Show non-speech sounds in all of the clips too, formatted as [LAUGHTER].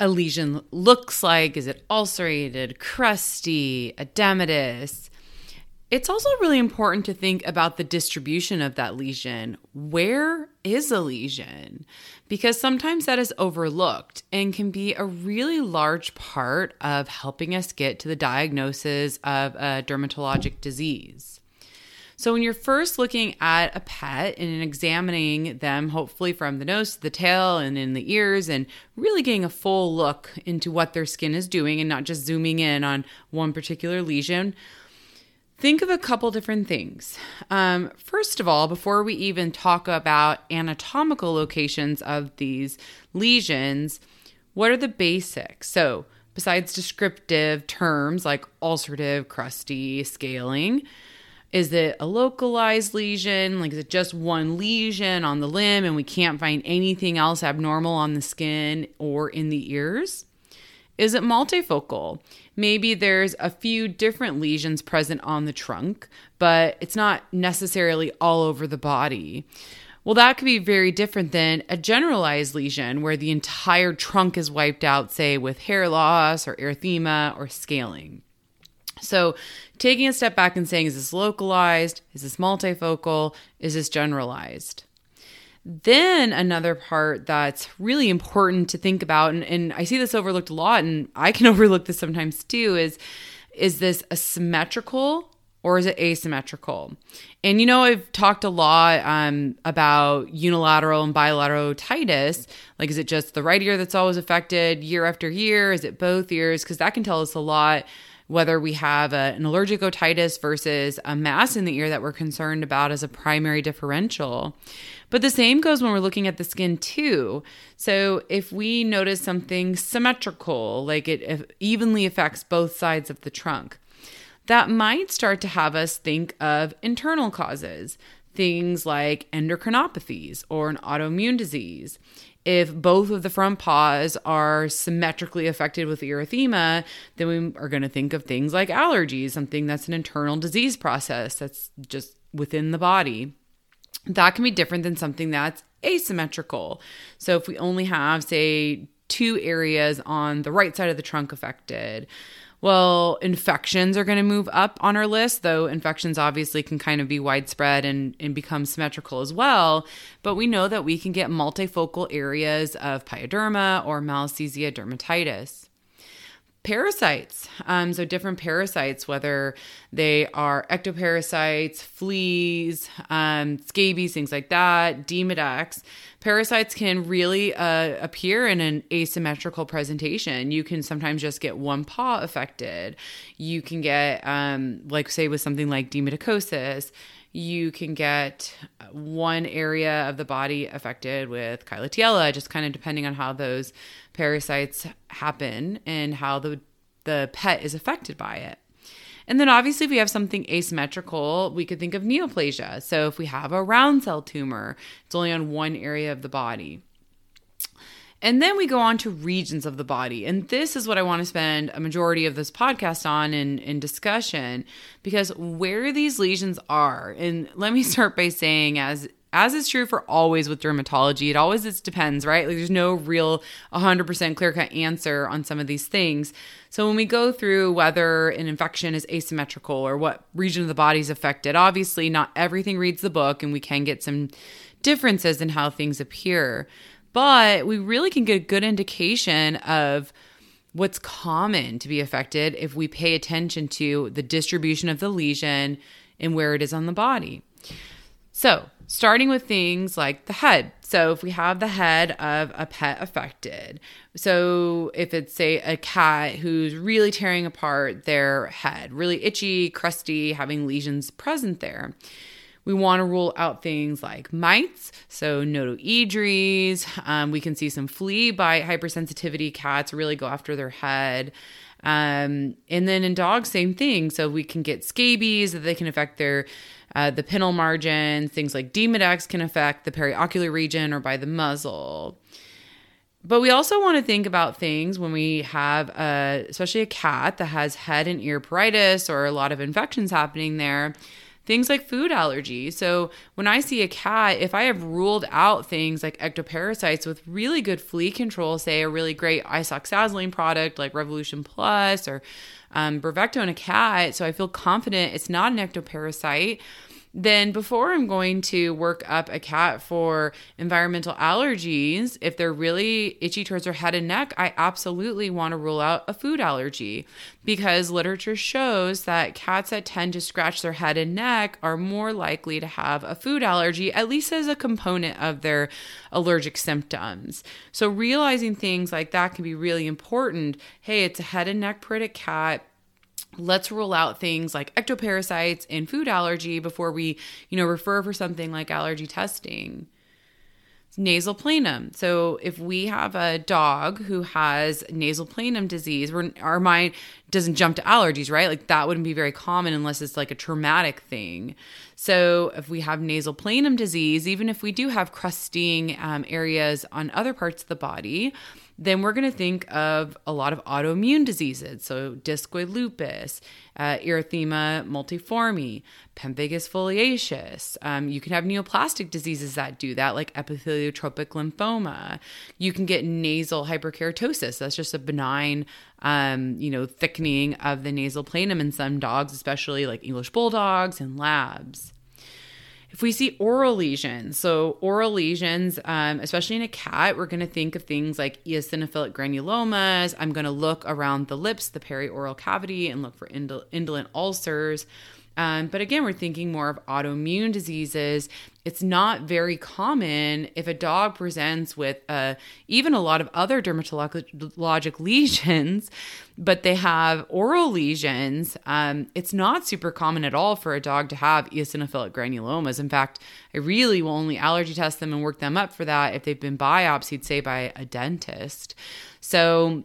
a lesion looks like. Is it ulcerated, crusty, edematous? It's also really important to think about the distribution of that lesion. Where is a lesion? Because sometimes that is overlooked and can be a really large part of helping us get to the diagnosis of a dermatologic disease. So, when you're first looking at a pet and examining them, hopefully from the nose to the tail and in the ears, and really getting a full look into what their skin is doing and not just zooming in on one particular lesion, think of a couple different things. Um, first of all, before we even talk about anatomical locations of these lesions, what are the basics? So, besides descriptive terms like ulcerative, crusty, scaling, is it a localized lesion? Like, is it just one lesion on the limb and we can't find anything else abnormal on the skin or in the ears? Is it multifocal? Maybe there's a few different lesions present on the trunk, but it's not necessarily all over the body. Well, that could be very different than a generalized lesion where the entire trunk is wiped out, say with hair loss or erythema or scaling. So, taking a step back and saying, is this localized? Is this multifocal? Is this generalized? Then, another part that's really important to think about, and, and I see this overlooked a lot, and I can [LAUGHS] overlook this sometimes too, is is this a symmetrical or is it asymmetrical? And you know, I've talked a lot um, about unilateral and bilateral otitis. Like, is it just the right ear that's always affected year after year? Is it both ears? Because that can tell us a lot whether we have a, an allergic otitis versus a mass in the ear that we're concerned about as a primary differential. But the same goes when we're looking at the skin too. So if we notice something symmetrical, like it evenly affects both sides of the trunk, that might start to have us think of internal causes, things like endocrinopathies or an autoimmune disease if both of the front paws are symmetrically affected with erythema, then we are going to think of things like allergies, something that's an internal disease process that's just within the body. That can be different than something that's asymmetrical. So if we only have, say, two areas on the right side of the trunk affected, well, infections are going to move up on our list, though infections obviously can kind of be widespread and, and become symmetrical as well. But we know that we can get multifocal areas of pyoderma or malassezia dermatitis parasites. Um, so, different parasites, whether they are ectoparasites, fleas, um, scabies, things like that, Demodex. Parasites can really uh, appear in an asymmetrical presentation. You can sometimes just get one paw affected. You can get, um, like, say, with something like demodicosis, you can get one area of the body affected with Cheyletiella, just kind of depending on how those parasites happen and how the the pet is affected by it. And then obviously, if we have something asymmetrical, we could think of neoplasia. So if we have a round cell tumor, it's only on one area of the body. And then we go on to regions of the body. And this is what I want to spend a majority of this podcast on in, in discussion because where these lesions are, and let me [LAUGHS] start by saying, as as is true for always with dermatology, it always it depends, right? Like there's no real 100% clear cut answer on some of these things. So when we go through whether an infection is asymmetrical or what region of the body is affected, obviously not everything reads the book and we can get some differences in how things appear but we really can get a good indication of what's common to be affected if we pay attention to the distribution of the lesion and where it is on the body. So, starting with things like the head. So, if we have the head of a pet affected, so if it's, say, a cat who's really tearing apart their head, really itchy, crusty, having lesions present there, We want to rule out things like mites, so Notoedres. Um, we can see some flea bite hypersensitivity cats really go after their head. Um, and then in dogs, same thing. So we can get scabies that they can affect their uh, the pinnal margin. Things like Demodex can affect the periocular region or by the muzzle. But we also want to think about things when we have, a, especially a cat that has head and ear pruritus or a lot of infections happening there things like food allergy. So when I see a cat, if I have ruled out things like ectoparasites with really good flea control, say a really great isoxazoline product like Revolution Plus or um, Bravecto in a cat, so I feel confident it's not an ectoparasite then before I'm going to work up a cat for environmental allergies, if they're really itchy towards their head and neck, I absolutely want to rule out a food allergy because literature shows that cats that tend to scratch their head and neck are more likely to have a food allergy, at least as a component of their allergic symptoms. So realizing things like that can be really important. Hey, it's a head and neck pruritic cat let's rule out things like ectoparasites and food allergy before we, you know, refer for something like allergy testing. Nasal planum. So if we have a dog who has nasal planum disease, we our mind doesn't jump to allergies, right? Like that wouldn't be very common unless it's like a traumatic thing. So if we have nasal planum disease, even if we do have crusting um, areas on other parts of the body, then we're going to think of a lot of autoimmune diseases. So, discoid lupus, uh, erythema multiforme, pemphigus foliaceus. Um, you can have neoplastic diseases that do that, like epitheliotropic lymphoma. You can get nasal hyperkeratosis. That's just a benign, um, you know, thickening of the nasal planum in some dogs, especially like English bulldogs and labs. If we see oral lesions, so oral lesions, um, especially in a cat, we're going to think of things like eosinophilic granulomas. I'm going to look around the lips, the perioral cavity, and look for indolent ulcers. Um, but again, we're thinking more of autoimmune diseases. It's not very common if a dog presents with uh, even a lot of other dermatologic [LAUGHS] lesions, but they have oral lesions. Um, it's not super common at all for a dog to have eosinophilic granulomas. In fact, I really will only allergy test them and work them up for that if they've been biopsied, say, by a dentist. So,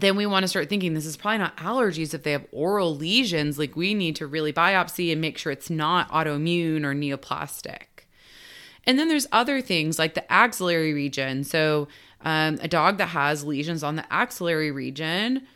then we want to start thinking this is probably not allergies if they have oral lesions like we need to really biopsy and make sure it's not autoimmune or neoplastic. And then there's other things like the axillary region. So um, a dog that has lesions on the axillary region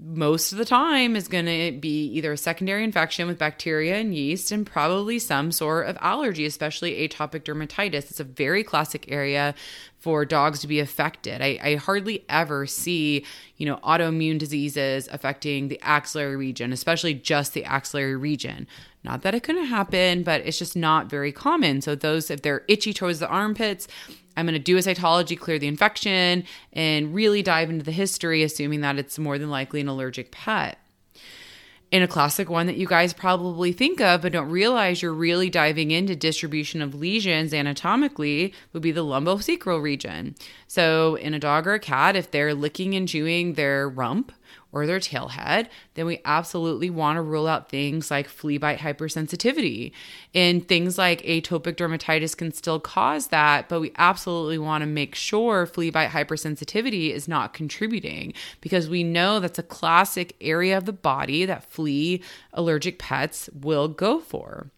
most of the time is going to be either a secondary infection with bacteria and yeast and probably some sort of allergy, especially atopic dermatitis. It's a very classic area for dogs to be affected. I, I, hardly ever see, you know, autoimmune diseases affecting the axillary region, especially just the axillary region. Not that it couldn't happen, but it's just not very common. So those, if they're itchy towards the armpits, I'm going to do a cytology, clear the infection, and really dive into the history, assuming that it's more than likely an allergic pet. In a classic one that you guys probably think of but don't realize you're really diving into distribution of lesions anatomically would be the lumbosacral region. So, in a dog or a cat, if they're licking and chewing their rump, or their tail head, then we absolutely want to rule out things like flea bite hypersensitivity. And things like atopic dermatitis can still cause that, but we absolutely want to make sure flea bite hypersensitivity is not contributing because we know that's a classic area of the body that flea allergic pets will go for.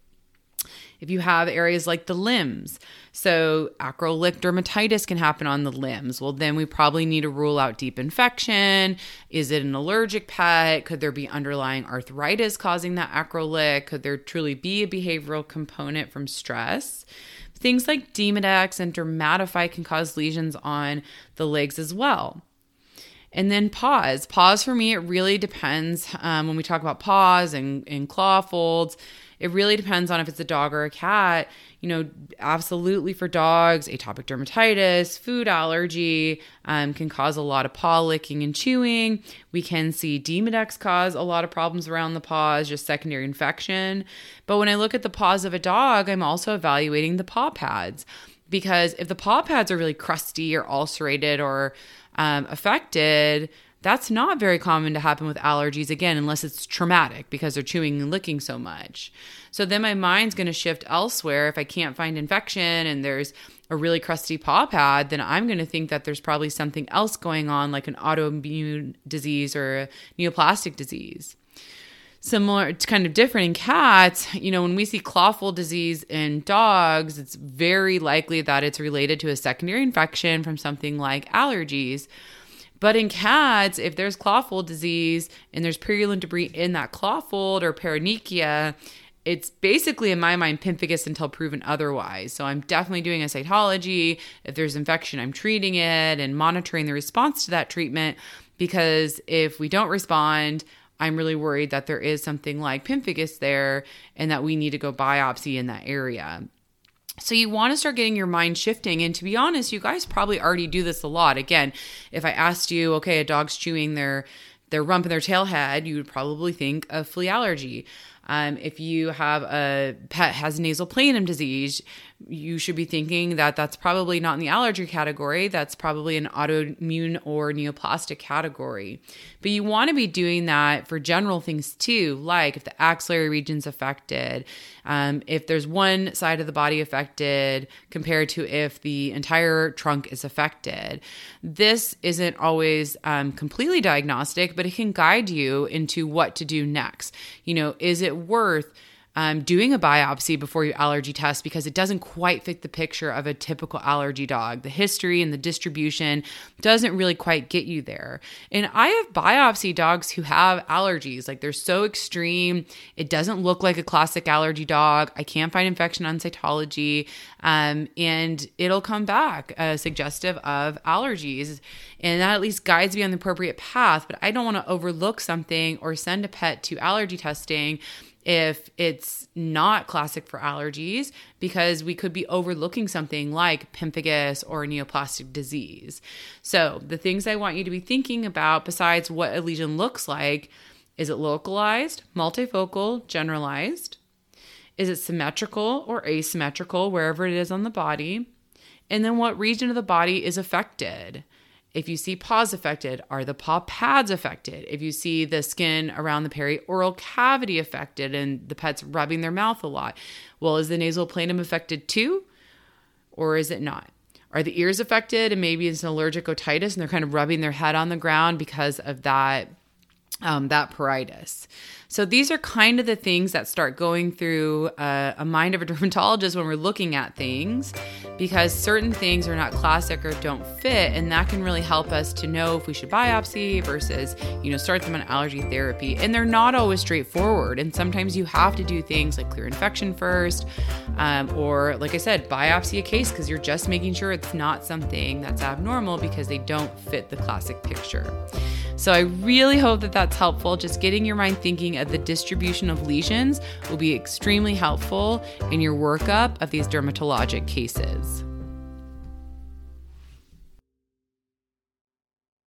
If you have areas like the limbs, so acral lick dermatitis can happen on the limbs. Well, then we probably need to rule out deep infection. Is it an allergic pet? Could there be underlying arthritis causing that acral lick? Could there truly be a behavioral component from stress? Things like Demodex and dermatophyte can cause lesions on the legs as well. And then paws. Paws for me, it really depends um, when we talk about paws and, and claw folds it really depends on if it's a dog or a cat. You know, absolutely for dogs, atopic dermatitis, food allergy um, can cause a lot of paw licking and chewing. We can see Demodex cause a lot of problems around the paws, just secondary infection. But when I look at the paws of a dog, I'm also evaluating the paw pads because if the paw pads are really crusty or ulcerated or um, affected, That's not very common to happen with allergies, again, unless it's traumatic because they're chewing and licking so much. So then my mind's going to shift elsewhere. If I can't find infection and there's a really crusty paw pad, then I'm going to think that there's probably something else going on, like an autoimmune disease or a neoplastic disease similar it's kind of different in cats you know when we see claw fold disease in dogs it's very likely that it's related to a secondary infection from something like allergies but in cats if there's claw fold disease and there's purulent debris in that clawfold or paronychia it's basically in my mind pemphigus until proven otherwise. So I'm definitely doing a cytology. If there's infection, I'm treating it and monitoring the response to that treatment because if we don't respond, I'm really worried that there is something like pemphigus there and that we need to go biopsy in that area. So you want to start getting your mind shifting. And to be honest, you guys probably already do this a lot. Again, if I asked you, okay, a dog's chewing their their rump and their tail head, you would probably think of flea allergy. Um, if you have a pet has nasal planum disease, you should be thinking that that's probably not in the allergy category. That's probably an autoimmune or neoplastic category. But you want to be doing that for general things too, like if the axillary region's affected, um, if there's one side of the body affected compared to if the entire trunk is affected. This isn't always um, completely diagnostic, but it can guide you into what to do next. You know, is it worth um, doing a biopsy before you allergy test because it doesn't quite fit the picture of a typical allergy dog. The history and the distribution doesn't really quite get you there. And I have biopsy dogs who have allergies, like they're so extreme. It doesn't look like a classic allergy dog. I can't find infection on cytology, um, and it'll come back uh, suggestive of allergies. And that at least guides me on the appropriate path. But I don't want to overlook something or send a pet to allergy testing if it's not classic for allergies because we could be overlooking something like pemphigus or neoplastic disease. So, the things I want you to be thinking about besides what a lesion looks like is it localized, multifocal, generalized? Is it symmetrical or asymmetrical wherever it is on the body? And then what region of the body is affected? If you see paws affected, are the paw pads affected? If you see the skin around the perioral cavity affected and the pet's rubbing their mouth a lot, well, is the nasal planum affected too? Or is it not? Are the ears affected and maybe it's an allergic otitis and they're kind of rubbing their head on the ground because of that um, that pruritus. So these are kind of the things that start going through a, a, mind of a [LAUGHS] dermatologist when we're looking at things, because certain things are not classic or don't fit, and that can really help us to know if we should biopsy versus you know start them on allergy therapy. And they're not always straightforward, and sometimes you have to do things like clear infection first, um, or like I said, biopsy a case because you're just making sure it's not something that's abnormal because they don't fit the classic picture. So I really hope that that's helpful. Just getting your mind thinking of the distribution of lesions will be extremely helpful in your workup of these dermatologic cases.